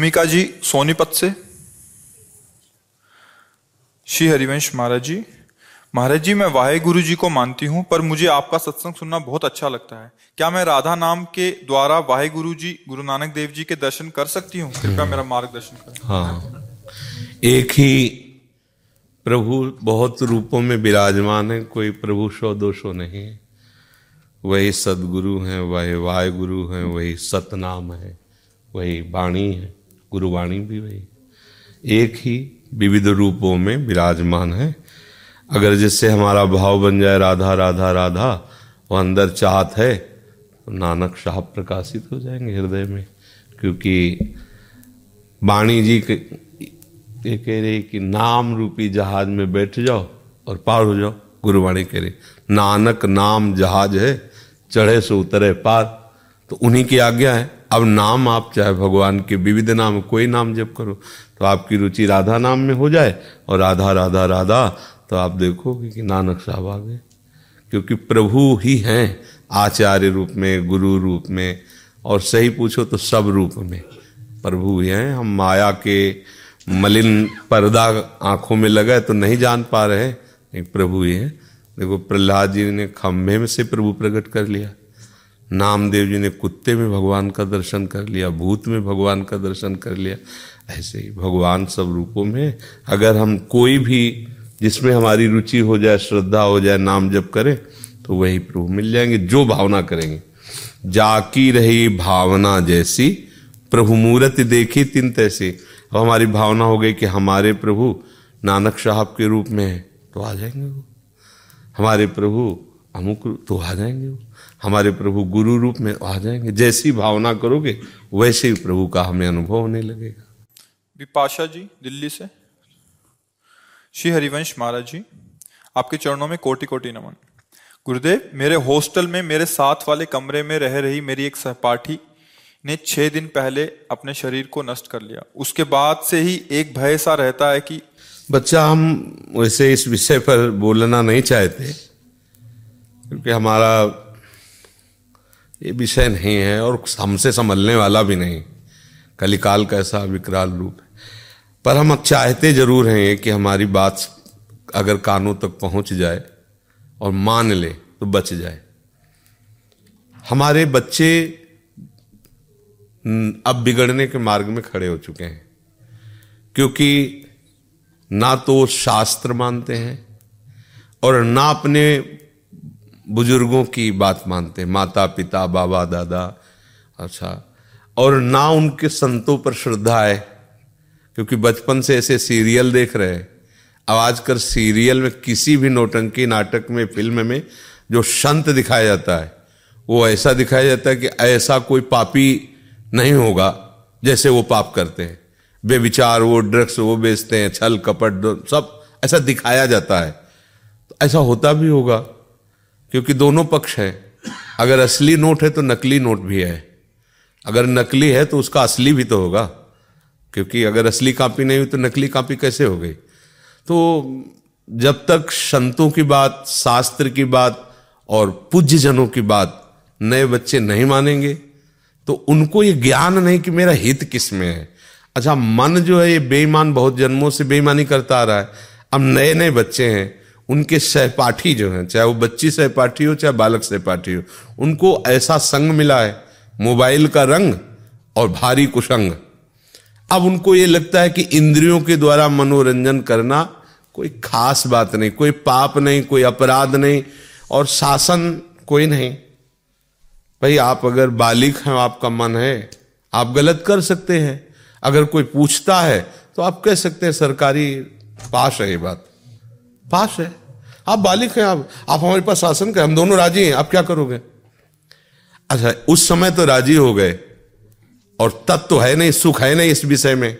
भूमिका जी सोनीपत से, श्री हरिवंश महाराज जी। महाराज जी, मैं वाहे गुरु जी को मानती हूँ, पर मुझे आपका सत्संग सुनना बहुत अच्छा लगता है। क्या मैं राधा नाम के द्वारा वाहे गुरु जी, गुरु नानक देव जी के दर्शन कर सकती हूँ? कृपया मेरा मार्गदर्शन करें। हाँ। एक ही प्रभु बहुत रूपों में विराजमान है, कोई प्रभु सौ दो नहीं है। वही सदगुरु हैं, वही वाहे गुरु हैं, वही सतनाम है, वही वाणी है। गुरुवाणी भी वही एक ही विविध रूपों में विराजमान है। अगर जिससे हमारा भाव बन जाए राधा राधा राधा, वो अंदर चाहत है तो नानक साहब प्रकाशित हो जाएँगे हृदय में। क्योंकि वाणी जी के, ये कह रही कि नाम रूपी जहाज़ में बैठ जाओ और पार हो जाओ, गुरुवाणी कह रही नानक नाम जहाज़ है, चढ़े से उतरे पार तो उन्हीं की आज्ञा है। अब नाम आप चाहे भगवान के विविध नाम, कोई नाम जप करो तो आपकी रुचि राधा नाम में हो जाए। और राधा राधा राधा तो आप देखोगे कि नानक साहब आ गए। क्योंकि प्रभु ही हैं आचार्य रूप में, गुरु रूप में, और सही पूछो तो सब रूप में। प्रभु ही हैं, हम माया के मलिन पर्दा आँखों में लगा तो नहीं जान पा रहे एक प्रभु ही हैं। देखो, प्रहलाद जी ने खंभे में से प्रभु प्रकट कर लिया। नामदेव जी ने कुत्ते में भगवान का दर्शन कर लिया, भूत में भगवान का दर्शन कर लिया। ऐसे ही भगवान सब रूपों में अगर हम कोई भी, जिसमें हमारी रुचि हो जाए, श्रद्धा हो जाए, नाम जप करें तो वही प्रभु मिल जाएँगे, जो भावना करेंगे। जाकी रही भावना जैसी, प्रभु मूर्ति देखी तिन तैसी। अब हमारी भावना हो गई कि हमारे प्रभु नानक साहब के रूप में है तो आ जाएँगे वो। हमारे प्रभु अमुक तो आ जाएँगे वो। हमारे प्रभु गुरु रूप में आ जाएँगे। जैसी भावना करोगे वैसे ही प्रभु का हमें अनुभव होने लगेगा। विपाशा जी दिल्ली से। श्री हरिवंश महाराज जी आपके चरणों में कोटि कोटि नमन। गुरुदेव मेरे हॉस्टल में मेरे साथ वाले कमरे में रह रही मेरी एक सहपाठी ने छह दिन पहले अपने शरीर को नष्ट कर लिया। उसके बाद से ही एक भय सा रहता है कि बच्चा हम वैसे इस विषय पर बोलना नहीं चाहते। क्योंकि हमारा ये विषय नहीं है और हमसे संभलने वाला भी नहीं। कलिकाल का ऐसा विकराल रूप है। पर हम चाहते ज़रूर हैं कि हमारी बात अगर कानों तक पहुँच जाए और मान ले तो बच जाए। हमारे बच्चे अब बिगड़ने के मार्ग में खड़े हो चुके हैं। क्योंकि ना तो शास्त्र मानते हैं और ना अपने बुज़ुर्गों की बात मानते हैं। माता पिता बाबा, दादा। अच्छा। और ना उनके संतों पर श्रद्धा है, क्योंकि बचपन से ऐसे सीरियल देख रहे हैं। अब आजकल सीरियल में किसी भी नोटंकी नाटक में, फ़िल्म में जो संत दिखाया जाता है, वो ऐसा दिखाया जाता है कि ऐसा कोई पापी नहीं होगा, जैसे वो पाप करते हैं। बेविचार वो, ड्रग्स वो बेचते हैं, छल, कपट सब ऐसा दिखाया जाता है। तो ऐसा होता भी होगा। क्योंकि दोनों पक्ष है। अगर असली नोट है तो नकली नोट भी है। अगर नकली है तो उसका असली भी तो होगा। क्योंकि अगर असली कापी नहीं हुई तो नकली कापी कैसे हो गई? तो जब तक संतों की बात, शास्त्र की बात और पूज्य जनों की बात नए बच्चे नहीं मानेंगे तो उनको ये ज्ञान नहीं कि मेरा हित किसमें है। अच्छा मन जो है ये बेईमान, बहुत जन्मों से बेईमानी करता आ रहा है। अब नए नए बच्चे हैं उनके सहपाठी जो हैं, चाहे वो बच्ची सहपाठी हो, चाहे बालक सहपाठी हो, उनको ऐसा संग मिला है, मोबाइल का रंग और भारी कुशंग। अब उनको ये लगता है कि इंद्रियों के द्वारा मनोरंजन करना कोई खास बात नहीं, कोई पाप नहीं, कोई अपराध नहीं, और शासन कोई नहीं। भाई, आप अगर बालिक हैं, आपका मन है, आप गलत कर सकते हैं। अगर कोई पूछता है तो आप कह सकते हैं, सरकारी पास है ये बात। पास है। आप बालिक हैं, आप आप हमारे पास शासन का हम दोनों राज़ी हैं, आप क्या करोगे? अच्छा उस समय तो राज़ी हो गए, और तत्व तो है नहीं, सुख है नहीं इस विषय में।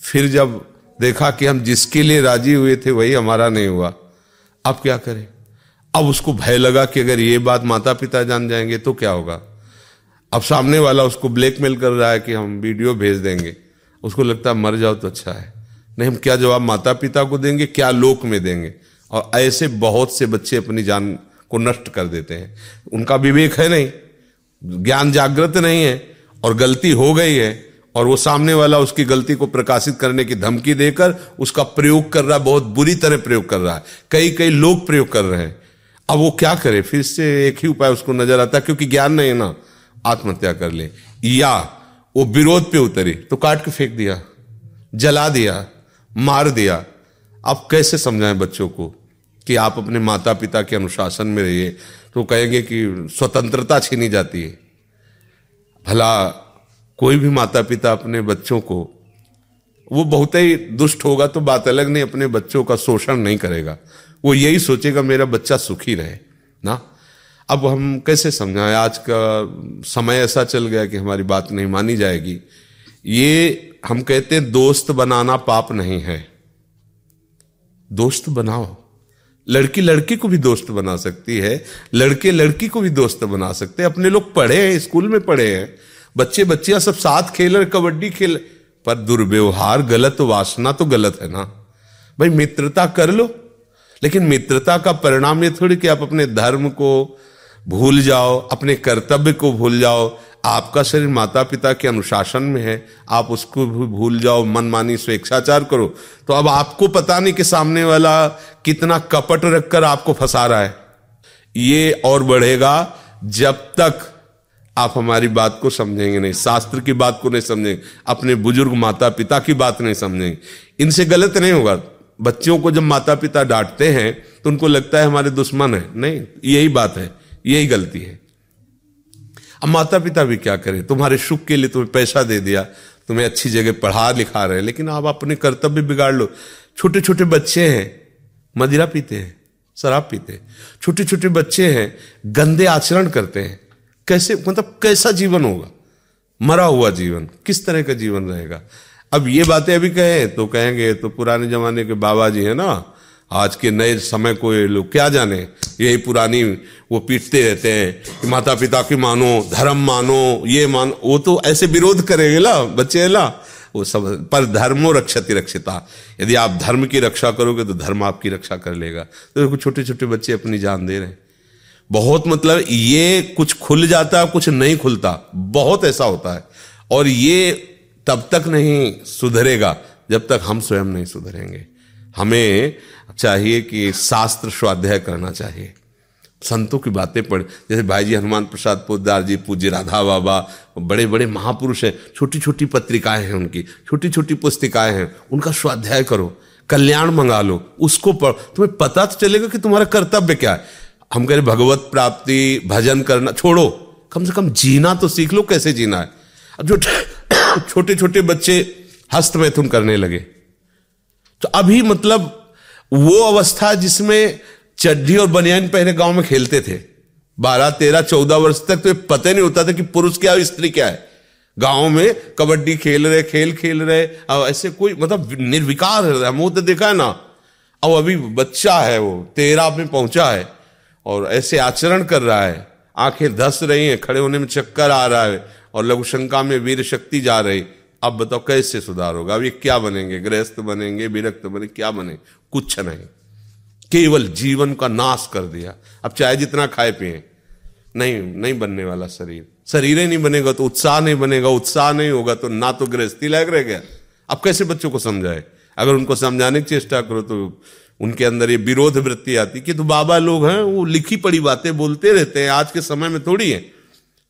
फिर जब देखा कि हम जिसके लिए राज़ी हुए थे, वही हमारा नहीं हुआ। अब क्या करें? अब उसको भय लगा कि अगर ये बात माता पिता जान जाएँगे तो क्या होगा? अब सामने वाला उसको ब्लैकमेल कर रहा है कि हम वीडियो भेज देंगे। उसको लगता है मर जाओ तो अच्छा है। नहीं, हम क्या जवाब माता पिता को देंगे, क्या लोक में देंगे? और ऐसे बहुत से बच्चे अपनी जान को नष्ट कर देते हैं। उनका विवेक है नहीं, ज्ञान जागृत नहीं है, और गलती हो गई है, और वो सामने वाला उसकी गलती को प्रकाशित करने की धमकी देकर उसका प्रयोग कर रहा है, बहुत बुरी तरह प्रयोग कर रहा है। कई कई लोग प्रयोग कर रहे हैं। अब वो क्या करे? फिर से एक ही उपाय उसको नज़र आता है, क्योंकि ज्ञान नहीं है ना, आत्महत्या कर ले। या वो विरोध पे उतरी तो काट के फेंक दिया, जला दिया। मार दिया। आप कैसे समझाएँ बच्चों को कि आप अपने माता पिता के अनुशासन में रहिए? तो कहेंगे कि स्वतंत्रता छीनी जाती है। भला कोई भी माता पिता अपने बच्चों को, वो बहुत ही दुष्ट होगा तो बात अलग नहीं, अपने बच्चों का शोषण नहीं करेगा। वो यही सोचेगा, मेरा बच्चा सुखी रहे, ना? अब हम कैसे समझाएँ? आज का समय ऐसा चल गया कि हमारी बात नहीं मानी जाएगी। ये हम कहते हैं, दोस्त बनाना पाप नहीं है। दोस्त बनाओ। लड़की लड़की को भी दोस्त बना सकती है, लड़के लड़की को भी दोस्त बना सकते हैं। अपने लोग पढ़े हैं, स्कूल में पढ़े हैं। बच्चे बच्चियाँ सब साथ खेल रहे कबड्डी खेल पर दुर्व्यवहार, गलत वासना तो गलत है ना। भाई, मित्रता कर लो। लेकिन मित्रता का परिणाम ये थोड़ी कि आप अपने धर्म को भूल जाओ, अपने कर्तव्य को भूल जाओ। आपका शरीर माता पिता के अनुशासन में है, आप उसको भी भूल जाओ, मनमानी स्वेच्छाचार करो तो अब आपको पता नहीं कि सामने वाला कितना कपट रखकर आपको फंसा रहा है। ये और बढ़ेगा जब तक आप हमारी बात को समझेंगे नहीं, शास्त्र की बात को नहीं समझेंगे, अपने बुज़ुर्ग माता पिता की बात नहीं समझेंगे। इनसे गलत नहीं होगा। बच्चों को जब माता पिता डांटते हैं तो उनको लगता है हमारे दुश्मन है। नहीं, यही बात है, यही गलती है। अब माता पिता भी क्या करें? तुम्हारे सुख के लिए तुम्हें पैसा दे दिया, तुम्हें अच्छी जगह पढ़ा लिखा रहे, लेकिन आप अपने कर्तव्य बिगाड़ लो। छोटे छोटे बच्चे हैं, मदिरा पीते हैं, शराब पीते हैं। छोटे छोटे बच्चे हैं, गंदे आचरण करते हैं। कैसे मतलब कैसा जीवन होगा? मरा हुआ जीवन, किस तरह का जीवन रहेगा? अब ये बातें अभी कहें तो कहेंगे तो पुराने जमाने के बाबा जी हैं ना आज के नए समय को ये लोग क्या जाने? यही पुरानी वो पीटते रहते हैं कि माता पिता की मानो, धर्म मानो, ये मानो, वो तो ऐसे विरोध करेंगे ना बच्चे ला। वो सब, पर धर्मो रक्षति रक्षिता। यदि आप धर्म की रक्षा करोगे तो धर्म आपकी रक्षा कर लेगा। तो देखो छोटे छोटे बच्चे अपनी जान दे रहे हैं। बहुत मतलब ये कुछ खुल जाता, कुछ नहीं खुलता। बहुत ऐसा होता है। और ये तब तक नहीं सुधरेगा, जब तक हम स्वयं नहीं सुधरेंगे। हमें चाहिए कि शास्त्र स्वाध्याय करना चाहिए। संतों की बातें पढ़, जैसे भाई जी हनुमान प्रसाद पोदार जी, पूज्य राधा बाबा बड़े बड़े महापुरुष हैं छोटी छोटी पत्रिकाएँ हैं उनकी छोटी छोटी पुस्तिकाएँ हैं, उनका स्वाध्याय करो, कल्याण मंगा लो, उसको पढ़। तुम्हें पता तो चलेगा कि तुम्हारा कर्तव्य क्या है। हम कह रहे, भगवत प्राप्ति, भजन करना, छोड़ो, कम से कम जीना तो सीख लो, कैसे जीना है? अब जो छोटे छोटे बच्चे हस्त मैथुन करने लगे तो अभी मतलब वो अवस्था जिसमें चड्ढी और बनियान पहने गाँव में खेलते थे। बारह, तेरह, चौदह वर्ष तक तो पता नहीं होता था कि पुरुष क्या और स्त्री क्या है। गाँव में कबड्डी खेल रहे, खेल खेल रहे, अब ऐसे कोई मतलब निर्विकार है मुँह तो देखा है ना। अब अभी बच्चा है वो, तेरह में पहुँचा है और ऐसे आचरण कर रहा है। आँखें धस रही हैं, खड़े होने में चक्कर आ रहा है और लघु शंका में वीर शक्ति जा रही। अब बताओ कैसे सुधार होगा? अब ये क्या बनेंगे? गृहस्थ बनेंगे, विरक्त बने, क्या बने? कुछ नहीं। केवल जीवन का नाश कर दिया। अब चाहे जितना खाए पिए। नहीं नहीं बनने वाला शरीर। शरीर ही नहीं बनेगा तो उत्साह नहीं बनेगा। उत्साह नहीं होगा तो ना तो गृहस्थी लायक रह गया। अब कैसे बच्चों को समझाए? अगर उनको समझाने की चेष्टा करो तो उनके अंदर ये विरोध वृत्ति आती कि तो बाबा लोग हैं, वो लिखी पड़ी बातें बोलते रहते हैं, आज के समय में थोड़ी है।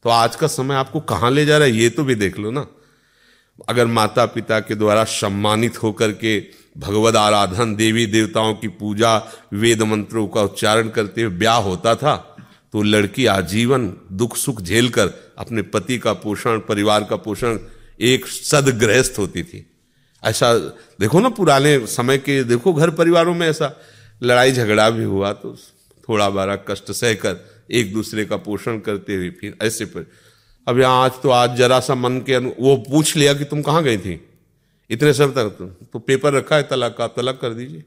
तो आज का समय आपको कहाँ ले जा रहा है? ये तो भी देख लो ना। अगर माता पिता के द्वारा सम्मानित होकर के भगवत आराधन, देवी देवताओं की पूजा, वेद मंत्रों का उच्चारण करते हुए ब्याह होता था तो लड़की आजीवन दुख सुख झेल कर अपने पति का पोषण, परिवार का पोषण एक सदगृहस्थ होती थी। ऐसा, देखो ना पुराने समय के, देखो घर परिवारों में ऐसा लड़ाई झगड़ा भी हुआ तो थोड़ा बारा कष्ट सहकर एक दूसरे का पोषण करते हुए फिर ऐसे पर। अब यहाँ आज तो आज जरा सा मन के वो पूछ लिया कि तुम कहाँ गई थी? इतने सब तक तो, पेपर रखा है तलाक का आप तलाक कर दीजिए।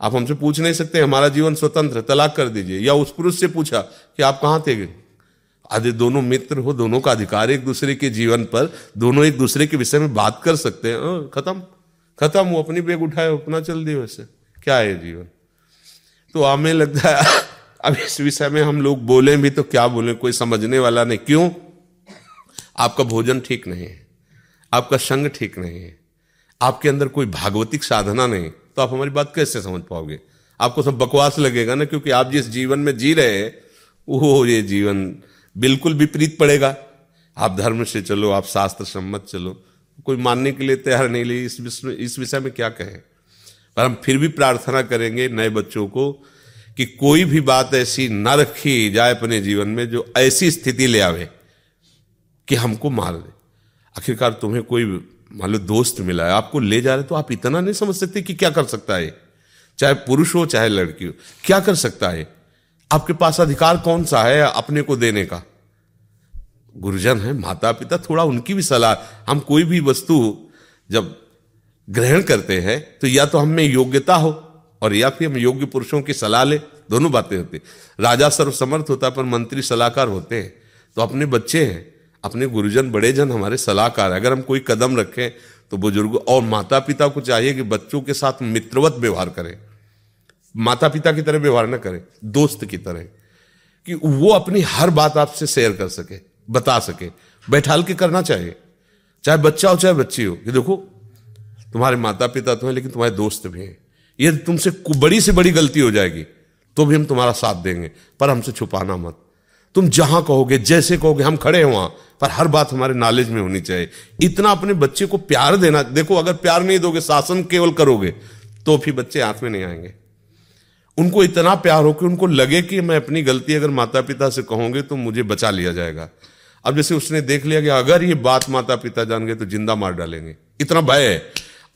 आप हमसे पूछ नहीं सकते हमारा जीवन स्वतंत्र तलाक कर दीजिए। या उस पुरुष से पूछा कि आप कहाँ थे? आदि दोनों मित्र हो दोनों का अधिकार एक दूसरे के जीवन पर दोनों एक दूसरे के विषय में बात कर सकते हैं। खत्म। खत्म वो अपनी बेग उठाए अपना चल दिए वैसे। क्या है जीवन? तो हमें लगता है अब इस विषय में हम लोग बोले भी तो क्या बोले कोई समझने वाला नहीं। क्यों? आपका भोजन ठीक नहीं है। आपका संग ठीक नहीं है। आपके अंदर कोई भागवतिक साधना नहीं तो आप हमारी बात कैसे समझ पाओगे? आपको सब बकवास लगेगा ना, क्योंकि आप जिस जीवन में जी रहे हैं, वो ये जीवन बिल्कुल विपरीत पड़ेगा। आप धर्म से चलो, आप शास्त्र सम्मत चलो, कोई मानने के लिए तैयार नहीं ली, इस विषय इस विषय में क्या कहें? पर हम फिर भी प्रार्थना करेंगे नए बच्चों को कि कोई भी बात ऐसी न रखी जाए अपने जीवन में, जो ऐसी स्थिति ले आवे कि हमको मार दे। आखिरकार तुम्हें कोई मान लो दोस्त मिला है, आपको ले जा रहे तो आप इतना नहीं समझ सकते कि क्या कर सकता है। चाहे पुरुष हो, चाहे लड़की हो, क्या कर सकता है? आपके पास अधिकार कौन सा है अपने को देने का? गुरुजन है माता पिता थोड़ा उनकी भी सलाह। हम कोई भी वस्तु जब ग्रहण करते हैं तो या तो हमें योग्यता हो, और या फिर हम योग्य पुरुषों की सलाह ले। दोनों बातें होती राजा सर्वसमर्थ होता पर मंत्री सलाहकार होते हैं। तो अपने बच्चे हैं अपने गुरुजन बड़े जन हमारे सलाहकार अगर हम कोई कदम रखें तो बुज़ुर्ग और माता पिता को चाहिए कि बच्चों के साथ मित्रवत व्यवहार करें। माता पिता की तरह व्यवहार न करें, दोस्त की तरह। कि वो अपनी हर बात आपसे शेयर कर सके, बता सके, बैठाल के करना चाहिए। चाहे बच्चा हो, चाहे बच्ची हो। कि देखो, तुम्हारे माता पिता तो हैं, लेकिन तुम्हारे दोस्त भी हैं। यदि तुमसे बड़ी से बड़ी गलती हो जाएगी तो भी हम तुम्हारा साथ देंगे, पर हमसे छुपाना मत। तुम जहाँ कहोगे, जैसे कहोगे, हम खड़े हैं वहाँ, पर हर बात हमारे नॉलेज में होनी चाहिए। इतना अपने बच्चे को प्यार देना, देखो, अगर प्यार नहीं दोगे, शासन केवल करोगे तो फिर बच्चे हाथ में नहीं आएँगे। उनको इतना प्यार हो कि उनको लगे कि मैं अपनी गलती अगर माता पिता से कहूँगे तो मुझे बचा लिया जाएगा। अब जैसे उसने देख लिया कि अगर ये बात माता पिता जान गए तो ज़िंदा मार डालेंगे। इतना भय है।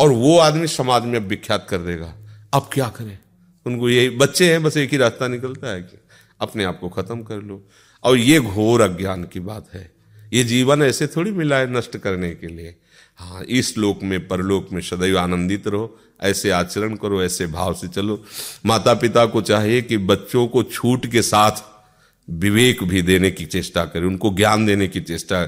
और वो आदमी समाज में अब विख्यात कर देगा। अब क्या करें? उनको यही बच्चे हैं, बस एक ही रास्ता निकलता है कि अपने आप को खत्म कर लो। और ये घोर अज्ञान की बात है। ये जीवन ऐसे थोड़ी मिला है नष्ट करने के लिए। हाँ इस लोक में, परलोक में सदैव आनंदित रहो, ऐसे आचरण करो, ऐसे भाव से चलो। माता पिता को चाहिए कि बच्चों को छूट के साथ विवेक भी देने की चेष्टा करें, उनको ज्ञान देने की चेष्टा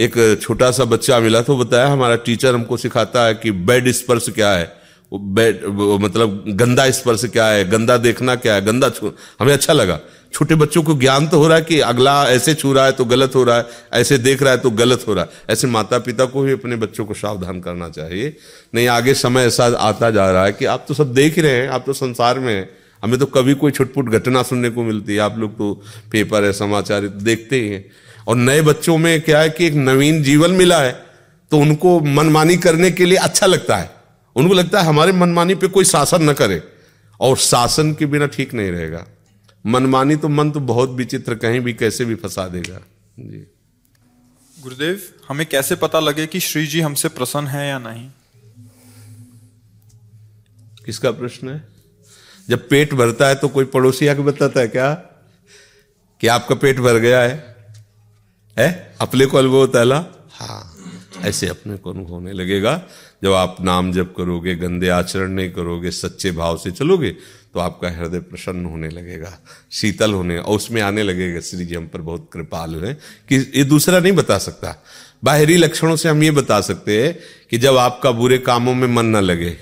एक छोटा सा बच्चा मिला तो बताया, हमारा टीचर हमको सिखाता है कि बेड स्पर्श क्या है। बेड मतलब गंदा स्पर्श क्या है, गंदा देखना क्या है, गंदा हमें अच्छा लगा। छोटे बच्चों को ज्ञान तो हो रहा है कि अगला ऐसे छू रहा है तो गलत हो रहा है, ऐसे देख रहा है तो गलत हो रहा है। ऐसे माता पिता को भी अपने बच्चों को सावधान करना चाहिए। नहीं, आगे समय ऐसा आता जा रहा है कि आप तो सब देख ही रहे हैं, आप तो संसार में हैं। हमें तो कभी कोई छुटपुट घटना सुनने को मिलती है, आप लोग तो पेपर है, समाचार है, देखते ही हैं। और नए बच्चों में क्या है कि एक नवीन जीवन मिला है तो उनको मनमानी करने के लिए अच्छा लगता है। उनको लगता है हमारे मनमानी पे कोई शासन न करे, और शासन के बिना ठीक नहीं रहेगा। मनमानी तो मन तो बहुत विचित्र कहीं भी कैसे भी फंसा देगा। जी। गुरुदेव हमें कैसे पता लगे कि श्री जी हमसे प्रसन्न है या नहीं? किसका प्रश्न है? जब पेट भरता है तो कोई पड़ोसी आके बताता है क्या? कि आपका पेट भर गया है? है? अपने को अनुभव होता है हाँ। ऐसे अपने को अनुभव होने लगेगा। जब आप नाम जप करोगे गंदे आचरण नहीं करोगे सच्चे भाव से चलोगे तो आपका हृदय प्रसन्न होने लगेगा, शीतल होने, और उसमें आने लगेगा। श्री जी हम पर बहुत कृपालु है कि ये दूसरा नहीं बता सकता। बाहरी लक्षणों से हम ये बता सकते हैं कि जब आपका बुरे कामों में मन न लगे,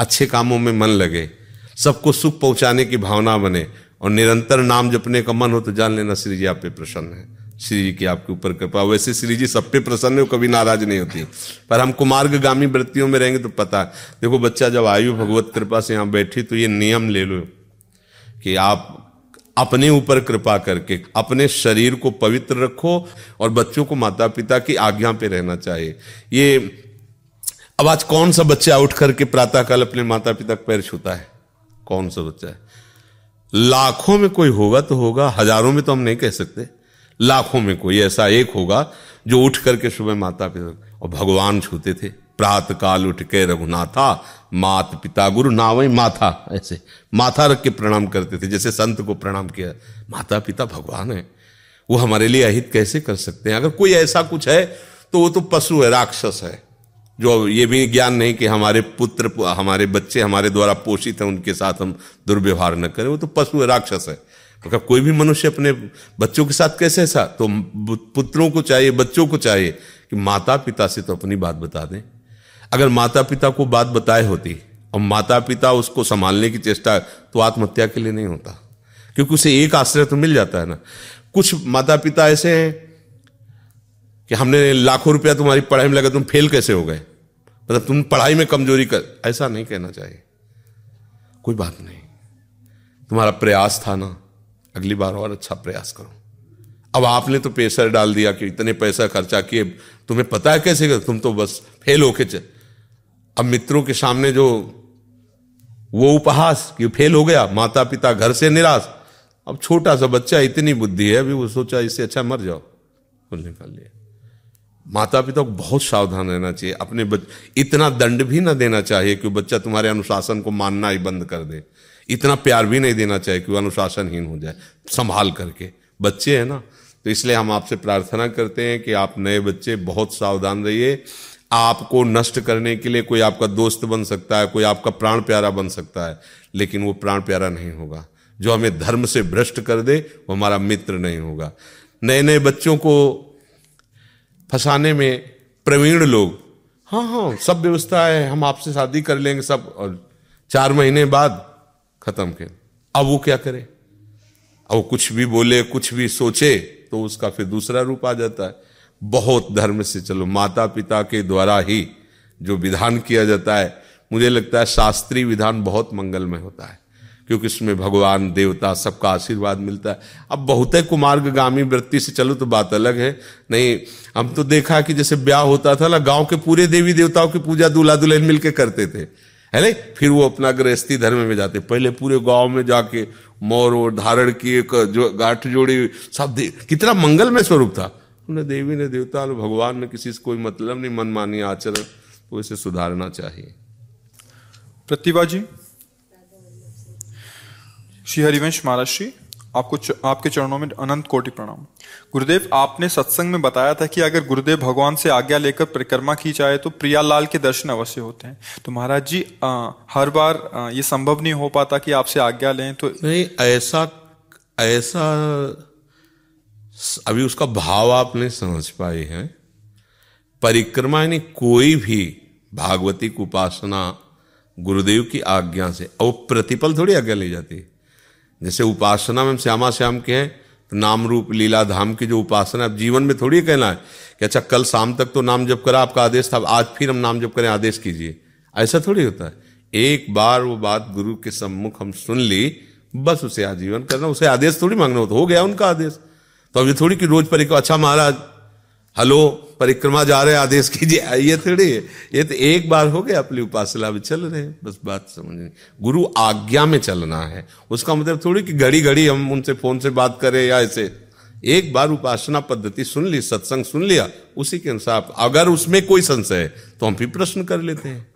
अच्छे कामों में मन लगे, सबको सुख पहुँचाने की भावना बने, और निरंतर नाम जपने का मन हो तो जान लेना, श्री जी आप पे प्रसन्न है। श्री जी की आपके ऊपर कृपा। वैसे श्री जी सब पे प्रसन्न है कभी नाराज़ नहीं होती। पर हम कुमार्गामी वृत्तियों में रहेंगे तो पता। देखो बच्चा जब आयु भगवत कृपा से यहाँ बैठी तो ये नियम ले लो कि आप अपने ऊपर कृपा करके, अपने शरीर को पवित्र रखो और बच्चों को माता पिता की आज्ञा पे रहना चाहिए। ये अब आज कौन सा बच्चा उठ करके प्रातःकाल अपने माता पिता का पैर छूता है? कौन सा बच्चा है? लाखों में कोई होगा तो होगा, हज़ारों में तो हम नहीं कह सकते। लाखों में कोई ऐसा एक होगा जो उठ करके सुबह माता पिता और भगवान छूते थे। प्रात काल उठ के रघुनाथा मात पिता गुरु ना वही माथा, ऐसे। माथा रख के प्रणाम करते थे, जैसे संत को प्रणाम किया। माता पिता भगवान है। वो हमारे लिए अहित कैसे कर सकते हैं? अगर कोई ऐसा कुछ है तो वो तो पशु है, राक्षस है। जो ये भी ज्ञान नहीं कि हमारे पुत्र, हमारे बच्चे हमारे द्वारा पोषित हैं, उनके साथ हम दुर्व्यवहार न करें, वो तो पशु है, राक्षस है। तो कोई भी मनुष्य अपने बच्चों के साथ कैसे ऐसा तो पुत्रों को चाहिए, बच्चों को चाहिए कि माता पिता से तो अपनी बात बता दें। अगर माता पिता को बात बताए होती और माता पिता उसको संभालने की चेष्टा तो आत्महत्या के लिए नहीं होता। क्योंकि उसे एक आश्रय तो मिल जाता है ना। कुछ माता पिता ऐसे हैं कि हमने लाखों रुपया तुम्हारी पढ़ाई में लगा, तुम फेल कैसे हो गए? मतलब तुम पढ़ाई में कमज़ोरी कर, ऐसा नहीं कहना चाहिए। कोई बात नहीं। तुम्हारा प्रयास था ना अगली बार और अच्छा प्रयास करो। अब आपने तो प्रेशर डाल दिया कि इतने पैसा खर्चा किए, तुम्हें पता है कैसे कर तुम तो बस फेल होके चल अब मित्रों के सामने जो वो उपहास कि फेल हो गया माता पिता घर से निराश, अब छोटा सा बच्चा इतनी बुद्धि है, अभी वो सोचा इससे अच्छा मर जाओ। कुल निकाल लिया। माता पिता को बहुत सावधान रहना चाहिए, अपने बच्चे इतना दंड भी ना देना चाहिए कि बच्चा तुम्हारे अनुशासन को मानना ही बंद कर दे। इतना प्यार भी नहीं देना चाहिए कि वो अनुशासनहीन हो जाए। संभाल करके। बच्चे हैं ना तो इसलिए हम आपसे प्रार्थना करते हैं कि आप नए बच्चे, बहुत सावधान रहिए। आपको नष्ट करने के लिए कोई आपका दोस्त बन सकता है, कोई आपका प्राण प्यारा बन सकता है, लेकिन वो प्राण प्यारा नहीं होगा। जो हमें धर्म से भ्रष्ट कर दे, वो हमारा मित्र नहीं होगा। नए नए बच्चों को फंसाने में प्रवीण लोग हाँ हाँ सब व्यवस्था है हम आपसे शादी कर लेंगे सब, और चार महीने बाद खत्म कर अब वो क्या करे? अब वो कुछ भी बोले कुछ भी सोचे तो उसका फिर दूसरा रूप आ जाता है। बहुत धर्म से चलो माता पिता के द्वारा ही जो विधान किया जाता है मुझे लगता है शास्त्रीय विधान बहुत मंगलमय होता है क्योंकि इसमें भगवान देवता सबका आशीर्वाद मिलता है। अब बहुत है कुमार्गामी वृत्ति से चलो तो बात अलग है। नहीं हम तो देखा कि जैसे ब्याह होता था ना गाँव के पूरे देवी देवताओं की पूजा दूल्हा दुल्हन मिलकर करते थे। है नहीं? फिर वो अपना गृहस्थी धर्म में जाते। पहले पूरे गाँव में जाके मोर और धारण किए जो गाठ जोड़ी, सब कितना मंगलमय स्वरूप था। उन्हें देवी ने, देवता ने भगवान ने किसी से कोई मतलब नहीं, मनमानी आचरण तो इसे सुधारना चाहिए। प्रतिभा जी? श्री हरिवंश महाराज श्री आपको च, आपके चरणों में अनंत कोटि प्रणाम। गुरुदेव आपने सत्संग में बताया था कि अगर गुरुदेव भगवान से आज्ञा लेकर परिक्रमा की जाए तो प्रियालाल के दर्शन अवश्य होते हैं। तो महाराज जी आ, हर बार आ, ये संभव नहीं हो पाता कि आपसे आज्ञा लें तो नहीं ऐसा ऐसा अभी उसका भाव आप नहीं समझ पाए हैं। परिक्रमा यानी कोई भी भागवतिक उपासना गुरुदेव की आज्ञा से और प्रतिपल थोड़ी आज्ञा ली जाती है। जैसे उपासना में श्यामा श्याम के हैं तो नाम रूप लीला धाम की जो उपासना अब जीवन में थोड़ी कहना है कि अच्छा कल शाम तक तो नाम जप करा, आपका आदेश था आज फिर हम नाम जप करें, आदेश कीजिए। ऐसा थोड़ी होता है। एक बार वो बात गुरु के सम्मुख हम सुन ली, बस उसे आजीवन करना, उसे आदेश थोड़ी मांगना होता, हो गया उनका आदेश। तो अभी थोड़ी कि रोज पर एक अच्छा महाराज, हेलो परिक्रमा जा रहे आदेश कीजिए ये थोड़ी ये तो एक बार हो गया, अपनी उपासना में चल रहे बस बात समझ गुरु आज्ञा में चलना है। उसका मतलब थोड़ी कि घड़ी घड़ी हम उनसे फ़ोन से बात करें या ऐसे। एक बार उपासना पद्धति सुन ली, सत्संग सुन लिया, उसी के अनुसार अगर उसमें कोई संशय है तो हम भी प्रश्न कर लेते हैं।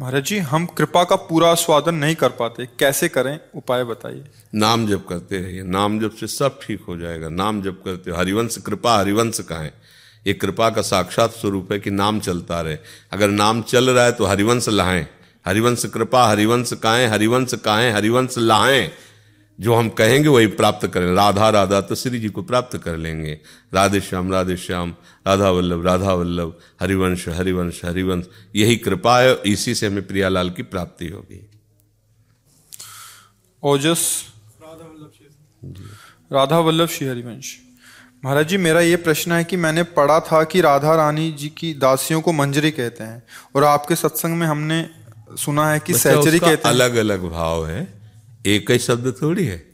महाराज जी, हम कृपा का पूरा स्वादन नहीं कर पाते। कैसे करें? उपाय बताइए। नाम जप करते रहिए। नाम जप से सब ठीक हो जाएगा। नाम जप करते हरिवंश, कृपा हरिवंश का है। ये कृपा का साक्षात स्वरूप है कि नाम चलता रहे। अगर नाम चल रहा है तो हरिवंश लाएँ हरिवंश, कृपा हरिवंश काएँ हरिवंश काएँ हरिवंश लाएँ जो हम कहेंगे वही प्राप्त करें राधा राधा तो श्री जी को प्राप्त कर लेंगे। राधे श्याम राधे श्याम राधा वल्लभ राधा वल्लभ हरिवंश हरिवंश हरिवंश यही कृपा है इसी से हमें प्रियालाल की प्राप्ति होगी। ओजस। राधा वल्लभ श्री हरिवंश। महाराज जी मेरा ये प्रश्न है कि मैंने पढ़ा था कि राधा रानी जी की दासियों को मंजरी कहते हैं और आपके सत्संग में हमने सुना है कि सहचरी कहते हैं। अलग अलग भाव है। एक ही शब्द थोड़ी है।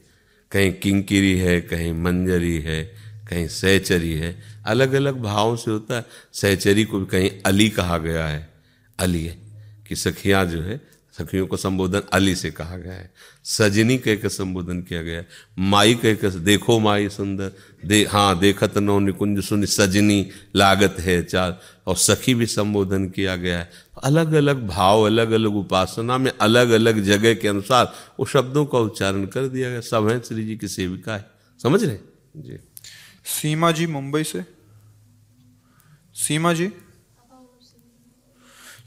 कहीं किंकिरी है, कहीं मंजरी है, कहीं सहचरी है। अलग अलग भावों से होता है। सहचरी को भी कहीं अली कहा गया है। अली है। कि सखियाँ जो है सखियों को संबोधन अली से कहा गया है। सजनी कह के संबोधन किया गया है। माई कह के, देखो माई सुंदर, दे हाँ देखत नो निकुंज सुन, सजनी लागत है चार और सखी भी संबोधन किया गया है। अलग अलग भाव अलग अलग उपासना में अलग अलग जगह के अनुसार वो शब्दों का उच्चारण कर दिया गया। सब है श्री जी की सेविका है। समझ रहे जी। सीमा जी मुंबई से? सीमा जी?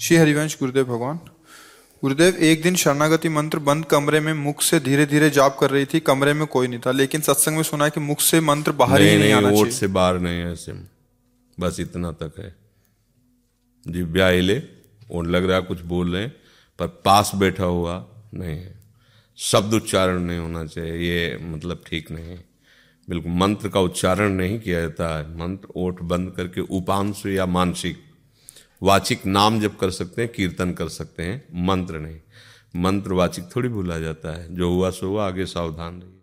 श्री हरिवंश गुरुदेव भगवान। गुरुदेव एक दिन शरणागति मंत्र बंद कमरे में मुख से धीरे धीरे जाप कर रही थी कमरे में कोई नहीं था लेकिन सत्संग में सुना कि मुख से मंत्र बाहर ही नहीं नहीं आना चाहिए। से बाहर नहीं है ऐसे बस इतना तक है। दिव्या हिले और लग रहा कुछ बोल रहे हैं पर पास बैठा हुआ नहीं है। शब्द उच्चारण नहीं होना चाहिए ये मतलब ठीक नहीं है। बिल्कुल मंत्र का उच्चारण नहीं किया जाता है। मंत्र ओठ बंद करके उपांश या मानसिक वाचिक नाम जब कर सकते हैं कीर्तन कर सकते हैं मंत्र नहीं मंत्र वाचिक थोड़ी भूला जाता है जो हुआ सो हुआ आगे सावधान रहिए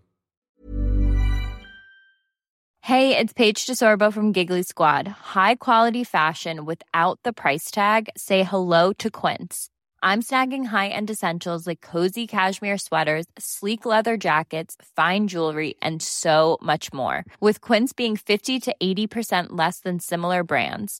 Hey, it's Paige DeSorbo from Giggly Squad. High quality fashion without the price tag. Say hello to Quince. I'm snagging high-end essentials like cozy cashmere sweaters, sleek leather jackets, fine jewelry, and so much more. With Quince being 50 to 80% less than similar brands.